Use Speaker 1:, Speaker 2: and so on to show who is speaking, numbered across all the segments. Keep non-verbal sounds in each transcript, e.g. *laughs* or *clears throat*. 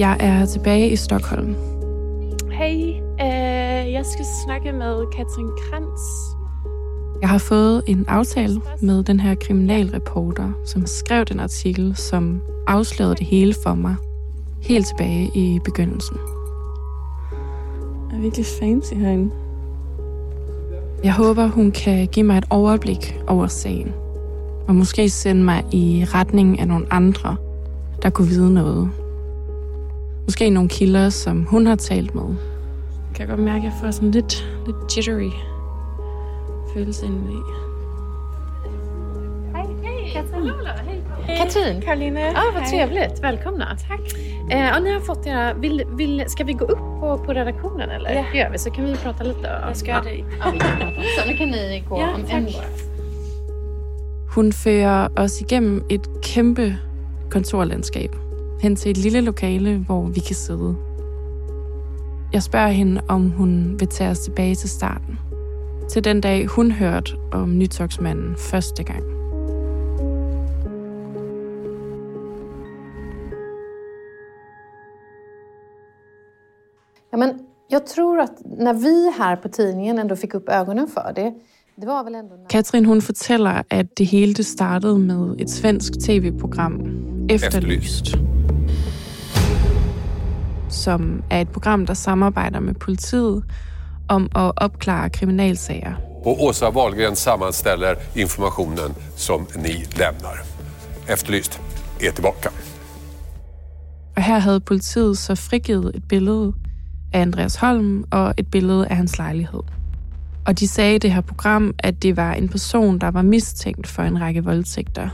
Speaker 1: Jeg er tilbage i Stockholm.
Speaker 2: Hej, øh, jeg skal snakke med Katrin Krantz.
Speaker 1: Jeg har fået en aftale med den her kriminalreporter, som skrev den artikel, som afslørede det hele for mig, helt tilbage i begyndelsen.
Speaker 2: Det er virkelig fancy herinde.
Speaker 1: Jeg håber, hun kan give mig et overblik over sagen, og måske sende mig i retning af nogle andre, der kunne vide noget. Måske nogle kilder, som hun har talt med. Jeg kan godt mærke, at jeg får sådan lidt, lidt jittery følelse indeni.
Speaker 3: Katrin.
Speaker 2: Karolina.
Speaker 3: Ja, vad trevligt. Välkomna.
Speaker 2: Tack.
Speaker 3: Eh, och ni har fått era... Vill, vill, ska vi gå upp på, på redaktionen eller?
Speaker 2: Ja.
Speaker 3: Det gör vi, så kan vi prata lite.
Speaker 2: Jag ska.
Speaker 3: Ja. *laughs* Så nu kan ni gå
Speaker 2: Ja,
Speaker 3: om
Speaker 2: tack.
Speaker 3: en.
Speaker 1: Hun fører os igennem et kæmpe kontorlandskab hen til et lille lokale, hvor vi kan sidde. Jeg spørger hende, om hun vil tage os tilbage til starten. Til den dag, hun hørte om nytogsmanden første gang.
Speaker 4: Ja, men jag tror att när vi här på tidningen ändå fick upp ögonen för det, det var väl ändå...
Speaker 1: Katrin hun fortæller, at det hele det startede med et svensk tv-program, Efterlyst. Som er et program, der samarbejder med politiet om at opklare kriminalsager.
Speaker 5: Och Åsa Wahlgren sammanställer informationen som ni lämnar. Efterlyst är tillbaka.
Speaker 1: Og her havde politiet så frigivet et billede af Andreas Holm og et billede af hans lejlighed. Og de sagde i det her program, at det var en person, der var mistænkt for en række voldtægter.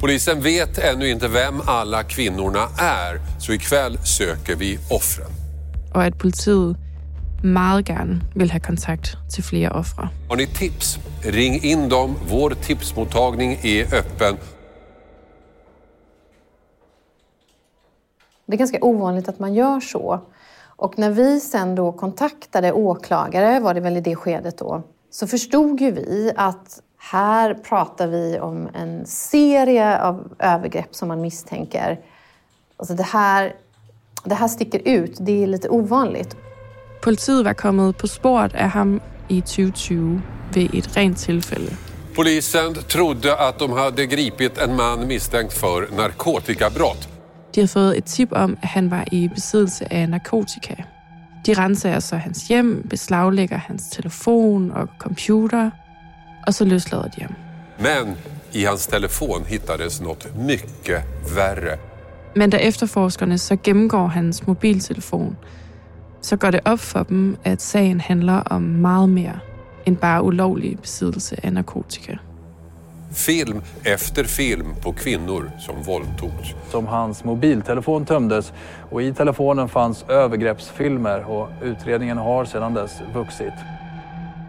Speaker 5: Polisen vet ännu inte vem alla kvinnorna är, så ikväll söker vi offren.
Speaker 1: Og at politiet meget gerne vil have kontakt til flere ofre.
Speaker 5: Har ni tips? Ring in dem. Vår tipsmottagning är öppen.
Speaker 4: Det är ganska ovanligt att man gör så. Och när vi sen då kontaktade åklagare, var det väl i det skedet då, så förstod ju vi att här pratar vi om en serie av övergrepp som man misstänker. Alltså det här, det här sticker ut, det är lite ovanligt.
Speaker 1: Politiet var kommet på sporet af ham i 2020 ved et rent tilfælde.
Speaker 5: Polisen trodde att de hade gripit en man misstänkt för narkotikabrott.
Speaker 1: De har fået et tip om, at han var i besiddelse af narkotika. De renser så hans hjem, beslaglægger hans telefon og computer, og så løslader de ham.
Speaker 5: Men i hans telefon hittades något mycket värre.
Speaker 1: Men da efterforskerne så gennemgår hans mobiltelefon, så går det op for dem, at sagen handler om meget mere end bare ulovlig besiddelse af narkotika.
Speaker 5: Film efter film på kvinnor som våldtogs.
Speaker 6: som hans mobiltelefon tömdes och i telefonen fanns övergreppsfilmer och utredningen har sedan dess vuxit.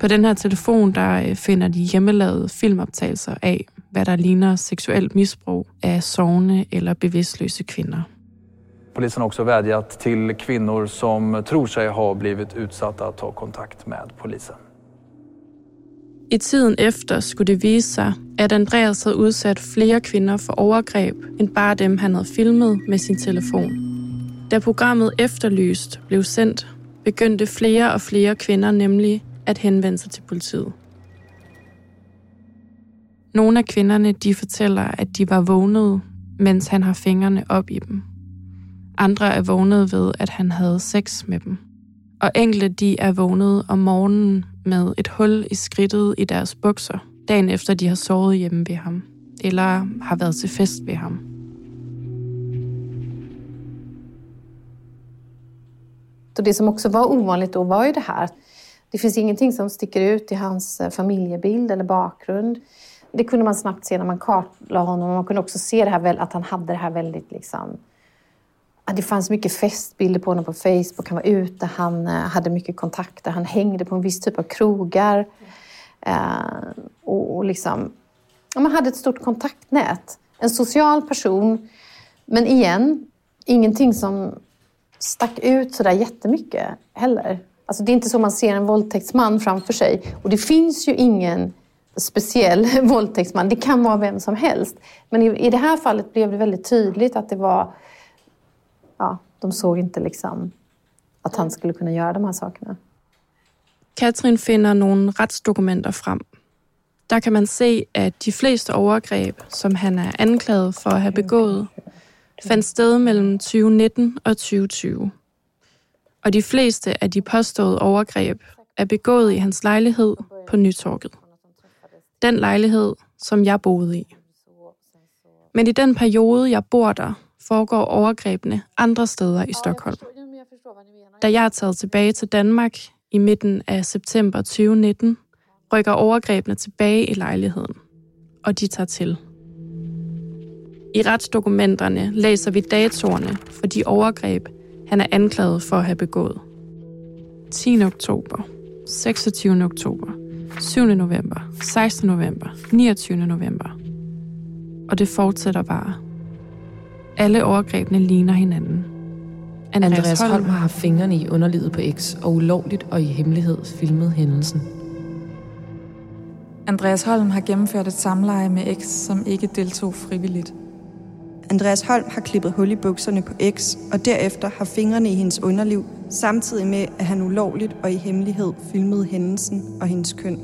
Speaker 1: På den her telefon, der øh, finder de hjemmelavede filmoptagelser af, hvad der ligner seksuelt misbrug af sovende eller bevidstløse kvinder.
Speaker 6: Polisen har också vädjat till kvinnor som tror sig ha blivit utsatta att ta kontakt med polisen.
Speaker 1: I tiden efter skulle det vise sig, at Andreas havde udsat flere kvinder for overgreb, end bare dem, han havde filmet med sin telefon. Da programmet Efterlyst blev sendt, begyndte flere og flere kvinder nemlig at henvende sig til politiet. Nogle af kvinderne de fortæller, at de var vågnet, mens han har fingrene op i dem. Andre er vågnet ved, at han havde sex med dem. Og enkelte de er vågnet om morgenen med et hul i skridtet i deres bukser, dagen efter de har sovet hjemme ved ham, eller har været til fest ved ham.
Speaker 4: Så det som också var ovanligt då var ju det här det finns ingenting som sticker ut i hans eh, familjebild eller bakgrund. Det kunde man snabbt se när man kartlade honom. Man kunde också se det här, väl- att han hade det här väldigt liksom... att Det fanns mycket festbilder på honom på Facebook. Han var ute, han eh, hade mycket kontakter. Han hängde på en viss typ av krogar. Eh, och, liksom... Ja, man hade ett stort kontaktnät. En social person. Men igen, ingenting som stack ut sådär jättemycket heller. Alltså det är inte så man ser en våldtäktsman framför sig. Och det finns ju ingen speciell *laughs* våldtäktsman. Det kan vara vem som helst. Men i, i det här fallet blev det väldigt tydligt att det var... Ja, de såg inte liksom att han skulle kunna göra de här sakerna.
Speaker 1: Katrin finder nogle retsdokumenter frem. Der kan man se, at de fleste overgreb, som han er anklaget for at have begået, fandt sted mellem 2019 og 2020. Og de fleste af de påståede overgreb er begået i hans lejlighed på Nytorget. Den lejlighed, som jeg boede i. Men i den periode, jeg bor der, foregår overgrebene andre steder i Stockholm. Da jeg er taget tilbage til Danmark i midten af september 2019, rykker overgrebene tilbage i lejligheden, og de tager til. I retsdokumenterne læser vi datoerne for de overgreb, han er anklaget for at have begået. 10. oktober, 26. oktober, 7. november, 16. november, 29. november. Og det fortsætter bare. Alle overgrebene ligner hinanden.
Speaker 7: Andreas Holm har haft fingrene i underlivet på X og ulovligt og i hemmelighed filmet hændelsen.
Speaker 8: Andreas Holm har gennemført et samleje med X, som ikke deltog frivilligt.
Speaker 9: Andreas Holm har klippet hul i bukserne på X, og derefter har fingrene i hendes underliv, samtidig med, at han ulovligt og i hemmelighed filmede hændelsen og hendes køn.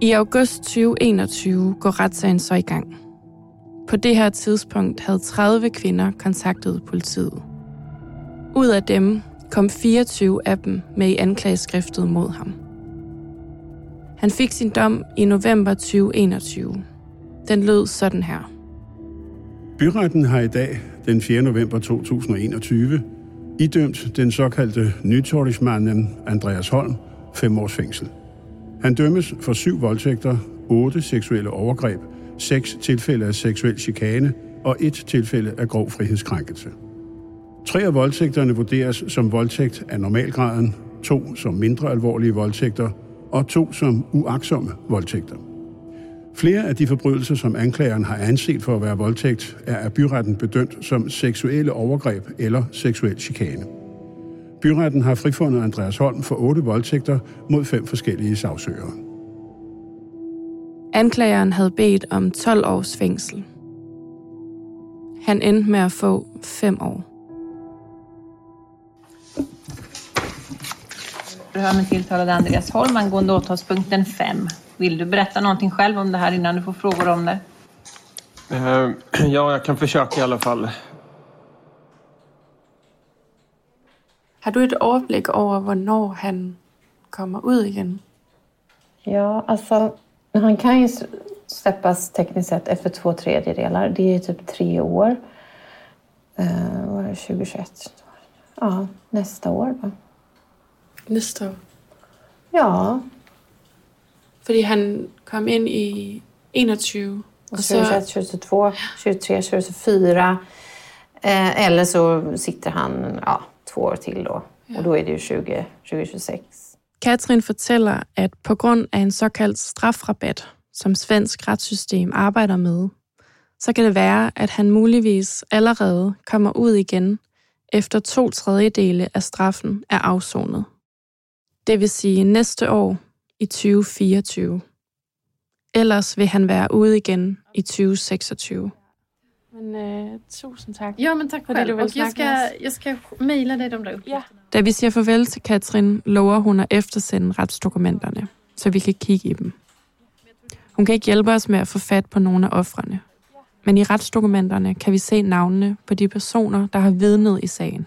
Speaker 1: I august 2021 går retssagen så i gang. På det her tidspunkt havde 30 kvinder kontaktet politiet. Ud af dem kom 24 af dem med i anklageskriftet mod ham. Han fik sin dom i november 2021. Den lød sådan her.
Speaker 10: Byretten har i dag, den 4. november 2021, idømt den såkaldte nytordigsmanden Andreas Holm fem års fængsel. Han dømmes for syv voldtægter, otte seksuelle overgreb, seks tilfælde af seksuel chikane og et tilfælde af grov frihedskrænkelse. Tre af voldtægterne vurderes som voldtægt af normalgraden, to som mindre alvorlige voldtægter og to som uaksomme voldtægter. Flere af de forbrydelser, som anklageren har anset for at være voldtægt, er af byretten bedømt som seksuelle overgreb eller seksuel chikane. Byretten har frifundet Andreas Holm for otte voldtægter mod fem forskellige sagsøgere.
Speaker 1: Anklageren havde bedt om 12 års fængsel. Han endte med at få fem år.
Speaker 11: Förhör med tilltalade Andreas Holm angående åtalspunkten 5. Vill du berätta någonting själv om det här innan du får frågor om det?
Speaker 12: Eh, *clears throat* ja, jag kan försöka i alla fall.
Speaker 1: Har du et overblik over, hvornår han kommer ud igen?
Speaker 4: Ja, alltså han kan ju släppas tekniskt sett efter två tredjedelar. Det är ju typ tre år. Uh, vad är det, 2021? Ja, nästa år va?
Speaker 1: Næste år.
Speaker 4: Ja,
Speaker 1: Fordi han kom ind i 21.
Speaker 4: och 2021, 2022, 23, 2024. Eh, eller så sitter han ja, två år till då. Och då är det ju 20, 2026.
Speaker 1: Katrin fortæller, at på grund af en såkaldt strafrabat, som svensk retssystem arbejder med, så kan det være, at han muligvis allerede kommer ud igen, efter to tredjedele af straffen er afsonet. Det vil sige næste år i 2024. Ellers vil han være ude igen i 2026. Men øh, tusind tak.
Speaker 3: Ja, men tack
Speaker 1: Fordi
Speaker 3: själv.
Speaker 1: du vill
Speaker 3: Och jag
Speaker 1: snacka med
Speaker 3: ska,
Speaker 1: oss.
Speaker 3: jag ska mejla dig de där uppgifterna.
Speaker 1: Da vi siger farvel til Katrin, lover hun at eftersende retsdokumenterne, så vi kan kigge i dem. Hun kan ikke hjælpe os med at få fat på nogle af offrene. Men i retsdokumenterne kan vi se navnene på de personer, der har vidnet i sagen.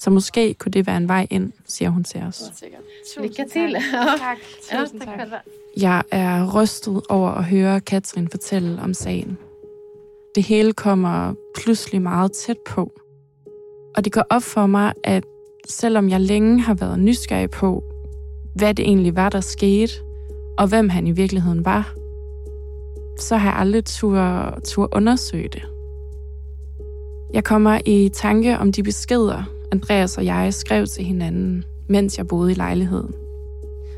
Speaker 1: Så måske kunne det være en vej ind, siger hun til os.
Speaker 3: Ja.
Speaker 1: Tack. *laughs*
Speaker 3: Ja,
Speaker 1: Tusind tak. Jeg er rystet over at høre Katrin fortælle om sagen. Det hele kommer pludselig meget tæt på. Og det går op for mig, at selvom jeg længe har været nysgerrig på, hvad det egentlig var, der skete, og hvem han i virkeligheden var, så har jeg aldrig tur, tur undersøge det. Jeg kommer i tanke om de beskeder, Andreas og jeg skrev til hinanden, mens jeg boede i lejligheden.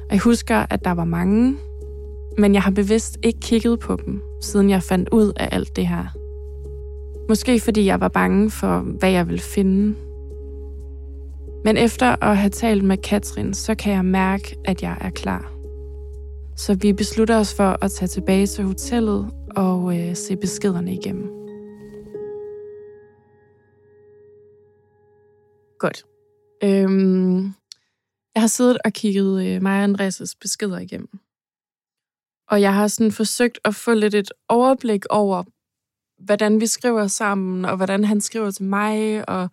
Speaker 1: Og jeg husker, at der var mange, men jeg har bevidst ikke kigget på dem, siden jeg fandt ud af alt det her. Måske fordi jeg var bange for, hvad jeg ville finde. Men efter at have talt med Katrin, så kan jeg mærke, at jeg er klar. Så vi beslutter os for at tage tilbage til hotellet og øh, se beskederne igennem. Godt. Øhm, jeg har siddet og kigget øh, mig og Andreas' beskeder igennem. Og jeg har sådan forsøgt at få lidt et overblik over, hvordan vi skriver sammen, og hvordan han skriver til mig, og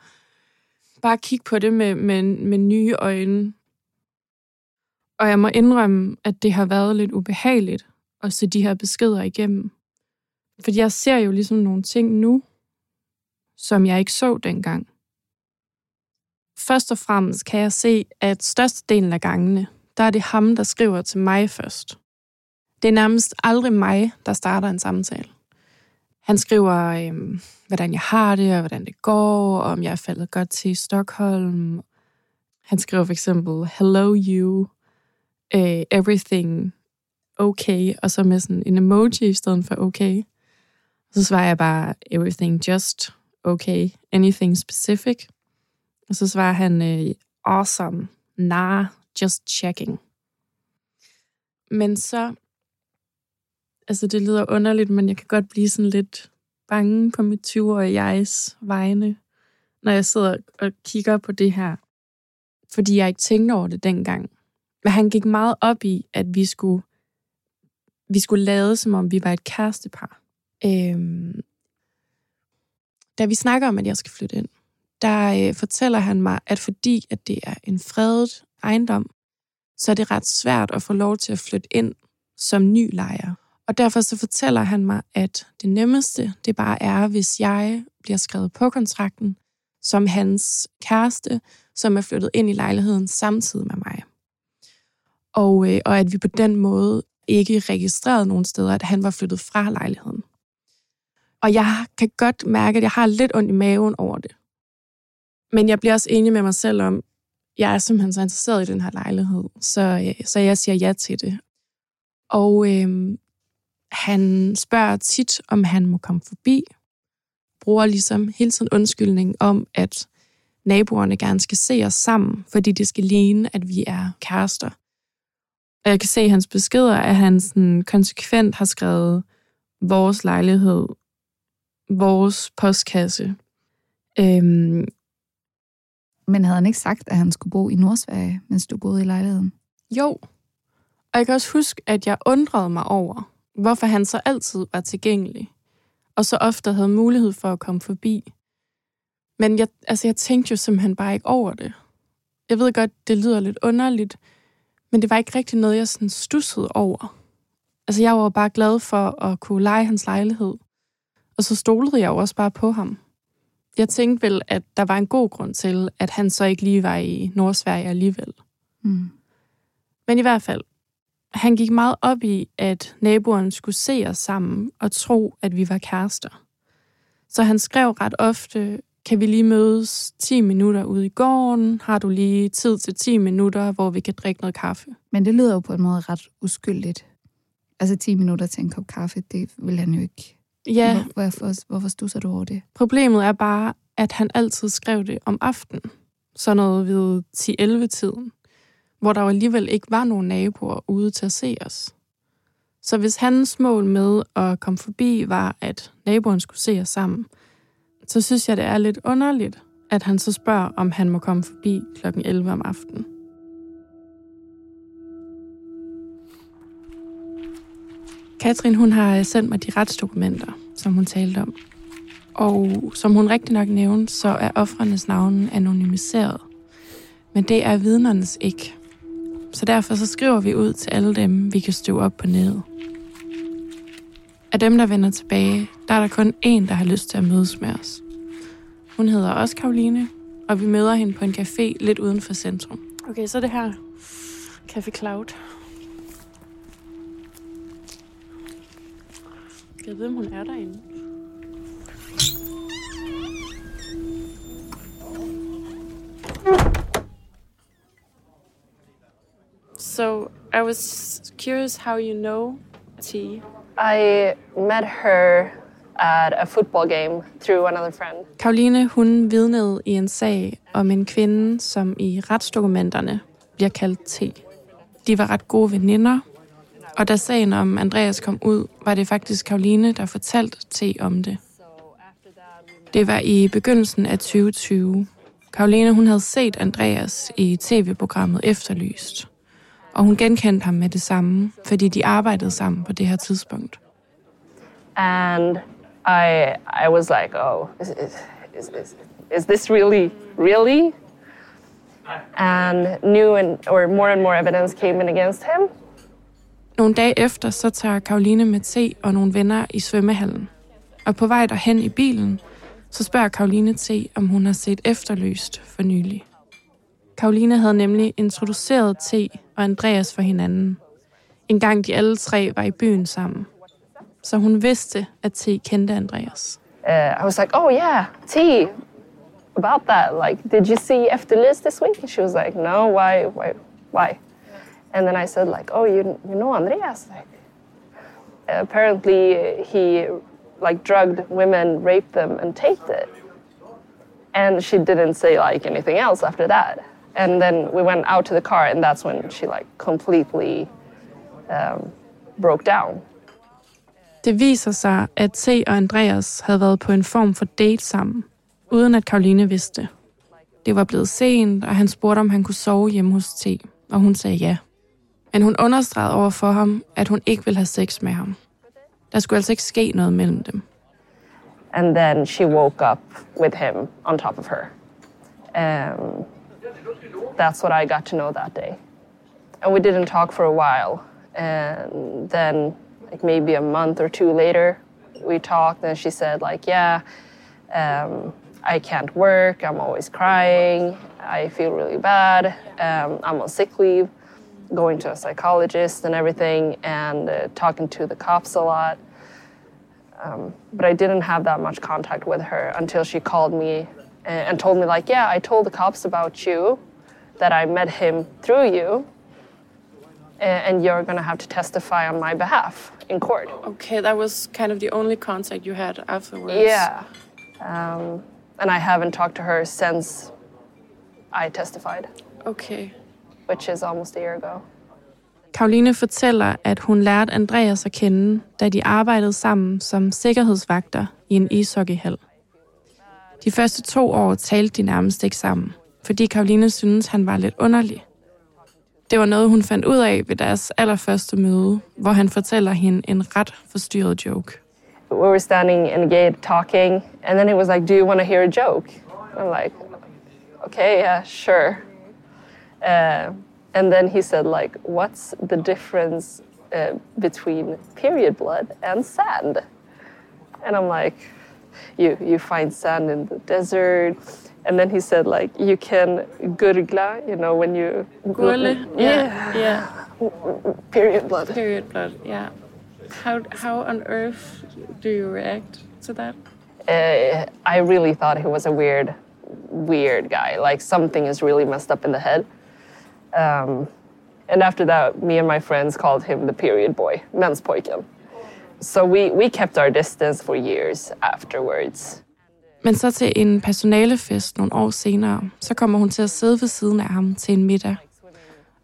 Speaker 1: bare kigge på det med, med, med nye øjne. Og jeg må indrømme, at det har været lidt ubehageligt at se de her beskeder igennem. Fordi jeg ser jo ligesom nogle ting nu, som jeg ikke så dengang. Først og fremmest kan jeg se, at størstedelen af gangene, der er det ham, der skriver til mig først. Det er nærmest aldrig mig, der starter en samtale. Han skriver, øhm, hvordan jeg har det, og hvordan det går, og om jeg er faldet godt til Stockholm. Han skriver for eksempel, hello you, uh, everything okay, og så med sådan en emoji i stedet for okay. Og så svarer jeg bare, everything just okay, anything specific. Og så svarer han, uh, awesome, nah, just checking. Men så altså det lyder underligt, men jeg kan godt blive sådan lidt bange på mit 20-årige jegs vegne, når jeg sidder og kigger på det her. Fordi jeg ikke tænkte over det dengang. Men han gik meget op i, at vi skulle, vi skulle lade, som om vi var et kærestepar. Øhm, da vi snakker om, at jeg skal flytte ind, der øh, fortæller han mig, at fordi at det er en fredet ejendom, så er det ret svært at få lov til at flytte ind som ny lejer. Og derfor så fortæller han mig, at det nemmeste, det bare er, hvis jeg bliver skrevet på kontrakten som hans kæreste, som er flyttet ind i lejligheden samtidig med mig. Og, øh, og at vi på den måde ikke registrerede nogen steder, at han var flyttet fra lejligheden. Og jeg kan godt mærke, at jeg har lidt ondt i maven over det. Men jeg bliver også enig med mig selv om, at jeg er simpelthen så interesseret i den her lejlighed, så, øh, så jeg siger ja til det. Og øh, han spørger tit, om han må komme forbi. Bruger ligesom hele tiden undskyldning om, at naboerne gerne skal se os sammen, fordi det skal ligne, at vi er kærester. Og jeg kan se i hans beskeder, at han sådan konsekvent har skrevet vores lejlighed, vores postkasse. Øhm,
Speaker 8: men havde han ikke sagt, at han skulle bo i Nordsverige, mens du boede i lejligheden?
Speaker 1: Jo. Og jeg kan også huske, at jeg undrede mig over, hvorfor han så altid var tilgængelig, og så ofte havde mulighed for at komme forbi. Men jeg, altså, jeg tænkte jo simpelthen bare ikke over det. Jeg ved godt, det lyder lidt underligt, men det var ikke rigtig noget, jeg sådan stussede over. Altså, jeg var bare glad for at kunne lege hans lejlighed. Og så stolede jeg jo også bare på ham. Jeg tænkte vel, at der var en god grund til, at han så ikke lige var i Nordsverige alligevel.
Speaker 8: Mm.
Speaker 1: Men i hvert fald, han gik meget op i, at naboerne skulle se os sammen og tro, at vi var kærester. Så han skrev ret ofte, kan vi lige mødes 10 minutter ude i gården? Har du lige tid til 10 minutter, hvor vi kan drikke noget kaffe?
Speaker 8: Men det lyder jo på en måde ret uskyldigt. Altså 10 minutter til en kop kaffe, det vil han jo ikke.
Speaker 1: Ja.
Speaker 8: Hvorfor, hvorfor stusser du over det?
Speaker 1: Problemet er bare, at han altid skrev det om aftenen. Så noget ved 10-11-tiden hvor der jo alligevel ikke var nogen naboer ude til at se os. Så hvis hans mål med at komme forbi var, at naboen skulle se os sammen, så synes jeg, det er lidt underligt, at han så spørger, om han må komme forbi kl. 11 om aftenen. Katrin, hun har sendt mig de retsdokumenter, som hun talte om. Og som hun rigtig nok nævnte, så er offrenes navne anonymiseret. Men det er vidnernes ikke. Så derfor så skriver vi ud til alle dem, vi kan støve op på nettet. Af dem, der vender tilbage, der er der kun én, der har lyst til at mødes med os. Hun hedder også Karoline, og vi møder hende på en café lidt uden for centrum. Okay, så det her Café Cloud. Jeg ved, om hun er derinde. So I was curious how you know T.
Speaker 13: I met her at a football game through another friend.
Speaker 1: Karoline, hun vidnede i en sag om en kvinde, som i retsdokumenterne bliver kaldt T. De var ret gode veninder, og da sagen om Andreas kom ud, var det faktisk Karoline, der fortalte T om det. Det var i begyndelsen af 2020. Karoline hun havde set Andreas i tv-programmet Efterlyst, og hun genkendte ham med det samme, fordi de arbejdede sammen på det her tidspunkt.
Speaker 13: And I, I was like, oh, is, is, is, is, is this really, really? And new and, or more and more evidence came in against him.
Speaker 1: Nogle dage efter, så tager Karoline med T og nogle venner i svømmehallen. Og på vej derhen i bilen, så spørger Karoline T, om hun har set efterløst for nylig. Karoline havde nemlig introduceret T og Andreas for hinanden. En gang de alle tre var i byen sammen. Så hun vidste, at T kendte Andreas.
Speaker 13: Uh, I was like, oh yeah, T, about that. Like, did you see Efterlyst this week? And she was like, no, why, why, why? And then I said like, oh, you, you know Andreas? Like, apparently he like drugged women, raped them, and taped it. And she didn't say like anything else after that. And then we went out to the car, and that's when she like completely um, broke down.
Speaker 1: Det viser sig, at T og Andreas havde været på en form for date sammen, uden at Karoline vidste. Det var blevet sent, og han spurgte, om han kunne sove hjemme hos T, og hun sagde ja. Men hun understregede over for ham, at hun ikke ville have sex med ham. Der skulle altså ikke ske noget mellem dem.
Speaker 13: And then she woke up with him on top of her. Um, that's what I got to know that day. And we didn't talk for a while. And then, like maybe a month or two later, we talked, and she said, like, yeah, um, I can't work. I'm always crying. I feel really bad. Um, I'm on sick leave, going to a psychologist and everything, and uh, talking to the cops a lot. Um, but I didn't have that much contact with her until she called me and, and told me, like, yeah, I told the cops about you, that I met him through you, and, and you're going to have to testify on my behalf in court.
Speaker 1: Okay, that was kind of the only contact you had afterwards.
Speaker 13: Yeah. Um, and I haven't talked to her since I testified.
Speaker 1: Okay.
Speaker 13: Which is almost a year ago.
Speaker 1: Karoline fortæller, at hun lærte Andreas at kende, da de arbejdede sammen som sikkerhedsvagter i en ishockeyhal. De første to år talte de nærmest ikke sammen, fordi Karoline syntes, han var lidt underlig. Det var noget, hun fandt ud af ved deres allerførste møde, hvor han fortæller hende en ret forstyrret joke.
Speaker 13: We were standing in the gate talking, and then it was like, Do you want to hear a joke? I'm like, Okay, yeah, sure. Uh, and then he said, like, what's the difference uh, between period blood and sand? And I'm like, you, you find sand in the desert. And then he said, like, you can gurgla, you know, when you...
Speaker 1: Gurle? Yeah, yeah.
Speaker 13: Period blood.
Speaker 1: Period blood, yeah. How, how on earth do you react to that?
Speaker 13: Uh, I really thought he was a weird, weird guy. Like, something is really messed up in the head. Um, and after that, me and my friends called him the period boy, menspojken. So we, we kept our distance for years afterwards.
Speaker 1: Men så til en personalefest nogle år senere, så kommer hun til at sidde ved siden af ham til en middag.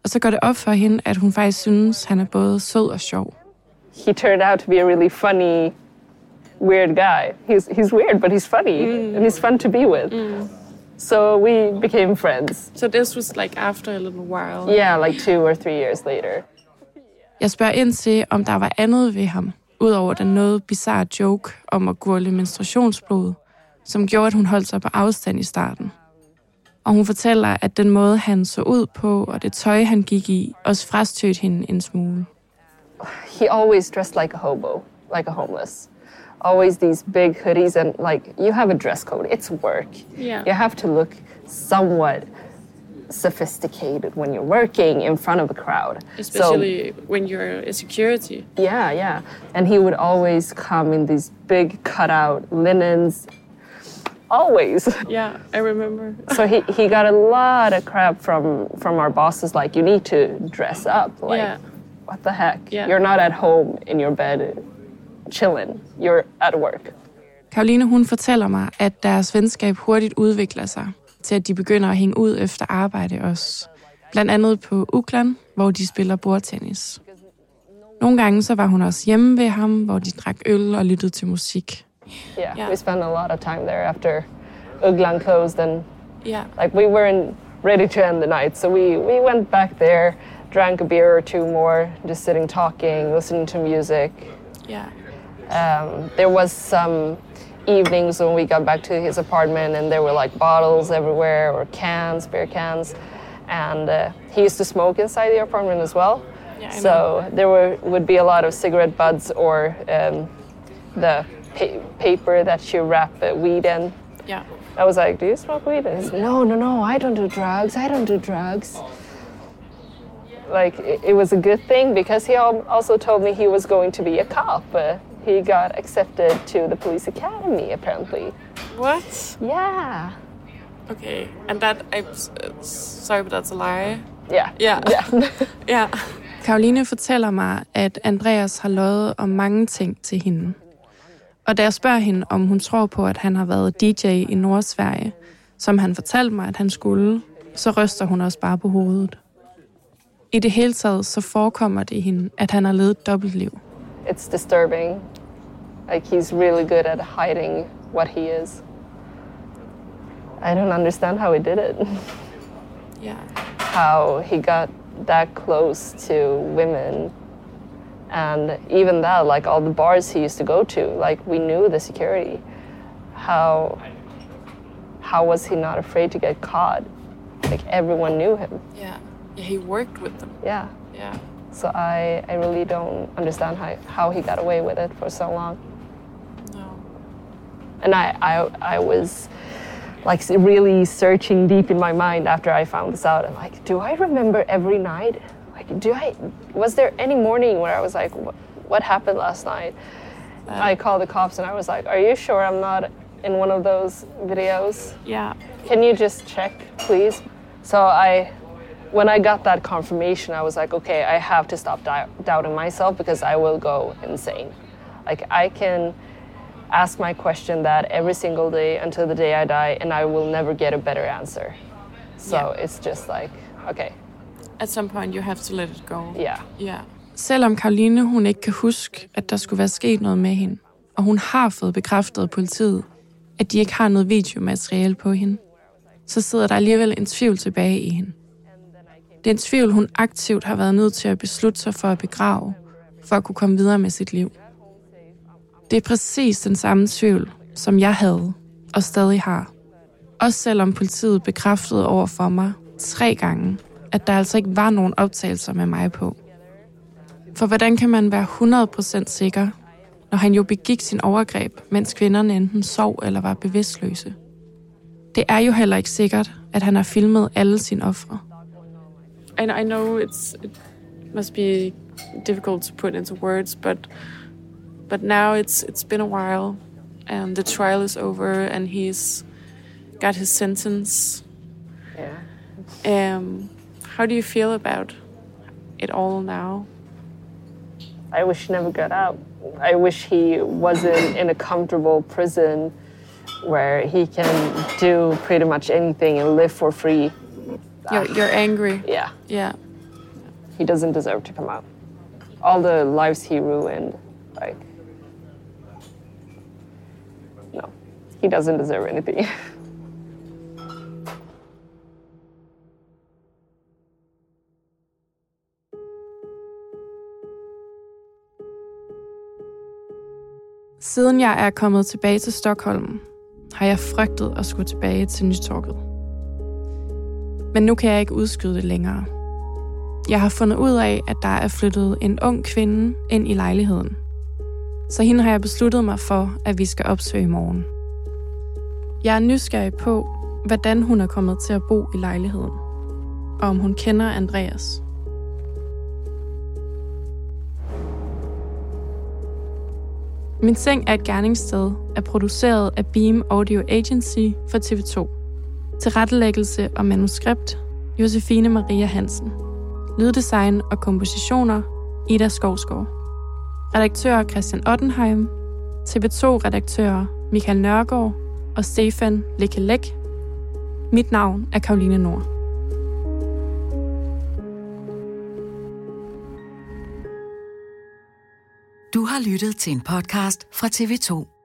Speaker 1: Og så går det op for hende, at hun faktisk synes, han er både sød og sjov.
Speaker 13: He turned out to be a really funny, weird guy. He's, he's weird, but he's funny, mm. and he's fun to be with. Mm. So we became friends.
Speaker 1: So this was like after a little while?
Speaker 13: Yeah, like two or three years later.
Speaker 1: Jeg spørger ind til, om der var andet ved ham, udover den noget bizarre joke om at gurle menstruationsblod, som gjorde, at hun holdt sig på afstand i starten. Og hun fortæller, at den måde, han så ud på, og det tøj, han gik i, også frastødte hende en smule.
Speaker 13: He always dressed like a hobo, like a homeless. Always these big hoodies and like you have a dress code. It's work.
Speaker 2: Yeah.
Speaker 13: You have to look somewhat sophisticated when you're working in front of a crowd.
Speaker 2: Especially so, when you're a security.
Speaker 13: Yeah, yeah. And he would always come in these big cutout linens. Always. *laughs*
Speaker 2: Yeah, I remember.
Speaker 13: so he, he got a lot of crap from from our bosses like you need to dress up. Like
Speaker 2: Yeah.
Speaker 13: what the heck?
Speaker 2: Yeah.
Speaker 13: You're not at home in your bed chilling. You're at work.
Speaker 1: Karoline hun fortæller mig, at deres venskab hurtigt udvikler sig til, at de begynder at hænge ud efter arbejde også. Blandt andet på Ukland, hvor de spiller bordtennis. Nogle gange så var hun også hjemme ved ham, hvor de drak øl og lyttede til musik.
Speaker 13: Yeah, we spent a lot of time there after Uglan closed and
Speaker 2: Yeah.
Speaker 13: like we weren't ready to end the night. So we, we went back there, drank a beer or two more, just sitting talking, listening to music.
Speaker 2: Yeah.
Speaker 13: Um, there was some evenings when we got back to his apartment and there were like bottles everywhere or cans, beer cans. And uh, he used to smoke inside the apartment as well.
Speaker 2: Yeah,
Speaker 13: so there were, would be a lot of cigarette butts or um, the pa- paper that you wrap uh, weed in.
Speaker 2: Yeah.
Speaker 13: I was like, "Do you smoke weed?" And he's, "No, no, no. I don't do drugs. I don't do drugs." Like it, it was a good thing because he al- also told me he was going to be a cop. Uh, he got accepted to the police academy apparently.
Speaker 2: What?
Speaker 13: Yeah.
Speaker 2: Okay, and that I'm uh, sorry, but that's a lie.
Speaker 13: Yeah.
Speaker 2: Yeah. *laughs*
Speaker 13: Yeah. *laughs*
Speaker 2: yeah.
Speaker 1: Karoline fortæller mig, at Andreas har løjet om mange ting til hende. Og da jeg spørger hende, om hun tror på, at han har været DJ i Nordsverige, som han fortalte mig, at han skulle, så ryster hun også bare på hovedet. I det hele taget, så forekommer det hende, at han har levet et dobbeltliv.
Speaker 13: It's disturbing. Like he's really good at hiding what he is. I don't understand how he did it. *laughs*
Speaker 2: Yeah.
Speaker 13: how he got that close to women and even that like all the bars he used to go to like we knew the security how how was he not afraid to get caught like everyone knew him
Speaker 2: Yeah. Yeah, he worked with them.
Speaker 13: yeah
Speaker 2: Yeah.
Speaker 13: So i i really don't understand how, how he got away with it for so long
Speaker 2: No.
Speaker 13: and i i, I was like really searching deep in my mind after I found this out. I'm like, do I remember every night? Like, do I? Was there any morning where I was like, what, what happened last night? Uh. I called the cops and I was like, are you sure I'm not in one of those videos?
Speaker 2: Yeah.
Speaker 13: Can you just check, please? So I, when I got that confirmation, I was like, okay, I have to stop dou- doubting myself because I will go insane. Like I can ask my question that every single day until the day I die, and I will never get a better answer. So
Speaker 2: Yeah.
Speaker 13: it's just like, okay,
Speaker 2: At some point, you have to let it go.
Speaker 13: yeah.
Speaker 2: Yeah.
Speaker 1: Selvom Karoline hun ikke kan huske, at der skulle være sket noget med hende, og hun har fået bekræftet af politiet, at de ikke har noget videomateriale på hende, så sidder der alligevel en tvivl tilbage i hende. Det er en tvivl, hun aktivt har været nødt til at beslutte sig for at begrave, for at kunne komme videre med sit liv. Det er præcis den samme tvivl, som jeg havde og stadig har. Også selvom politiet bekræftede over for mig tre gange, at der altså ikke var nogen optagelser med mig på. For hvordan kan man være 100% sikker, når han jo begik sin overgreb, mens kvinderne enten sov eller var bevidstløse? Det er jo heller ikke sikkert, at han har filmet alle sine ofre.
Speaker 2: And I know it's it must be difficult to put into words, but but now it's it's been a while, and the trial is over, and he's got his sentence.
Speaker 13: Yeah.
Speaker 2: Um, how do you feel about it all now?
Speaker 13: I wish he never got out. I wish he wasn't in a comfortable prison where he can do pretty much anything and live for free.
Speaker 2: You're, you're angry.
Speaker 13: Yeah.
Speaker 2: Yeah.
Speaker 13: He doesn't deserve to come out. All the lives he ruined, like, no, he doesn't deserve anything. *laughs*
Speaker 1: Siden jeg er kommet tilbage til Stockholm, har jeg frygtet at skulle tilbage til Nytorket. Men nu kan jeg ikke udskyde det længere. Jeg har fundet ud af, at der er flyttet en ung kvinde ind i lejligheden. Så hende har jeg besluttet mig for, at vi skal opsøge i morgen. Jeg er nysgerrig på, hvordan hun er kommet til at bo i lejligheden, og om hun kender Andreas. Min Seng er et gerningssted, er produceret af Beam Audio Agency for TV2. Tilrettelæggelse og manuskript, Josefine Maria Hansen. Lyddesign og kompositioner, Ida Skovskov. Redaktør Christian Ottenheim. TV2-redaktører Michael Nørgaard og Stefan Lekelek. Mit navn er Karoline Nord.
Speaker 14: Du har lyttet til en podcast fra TV2.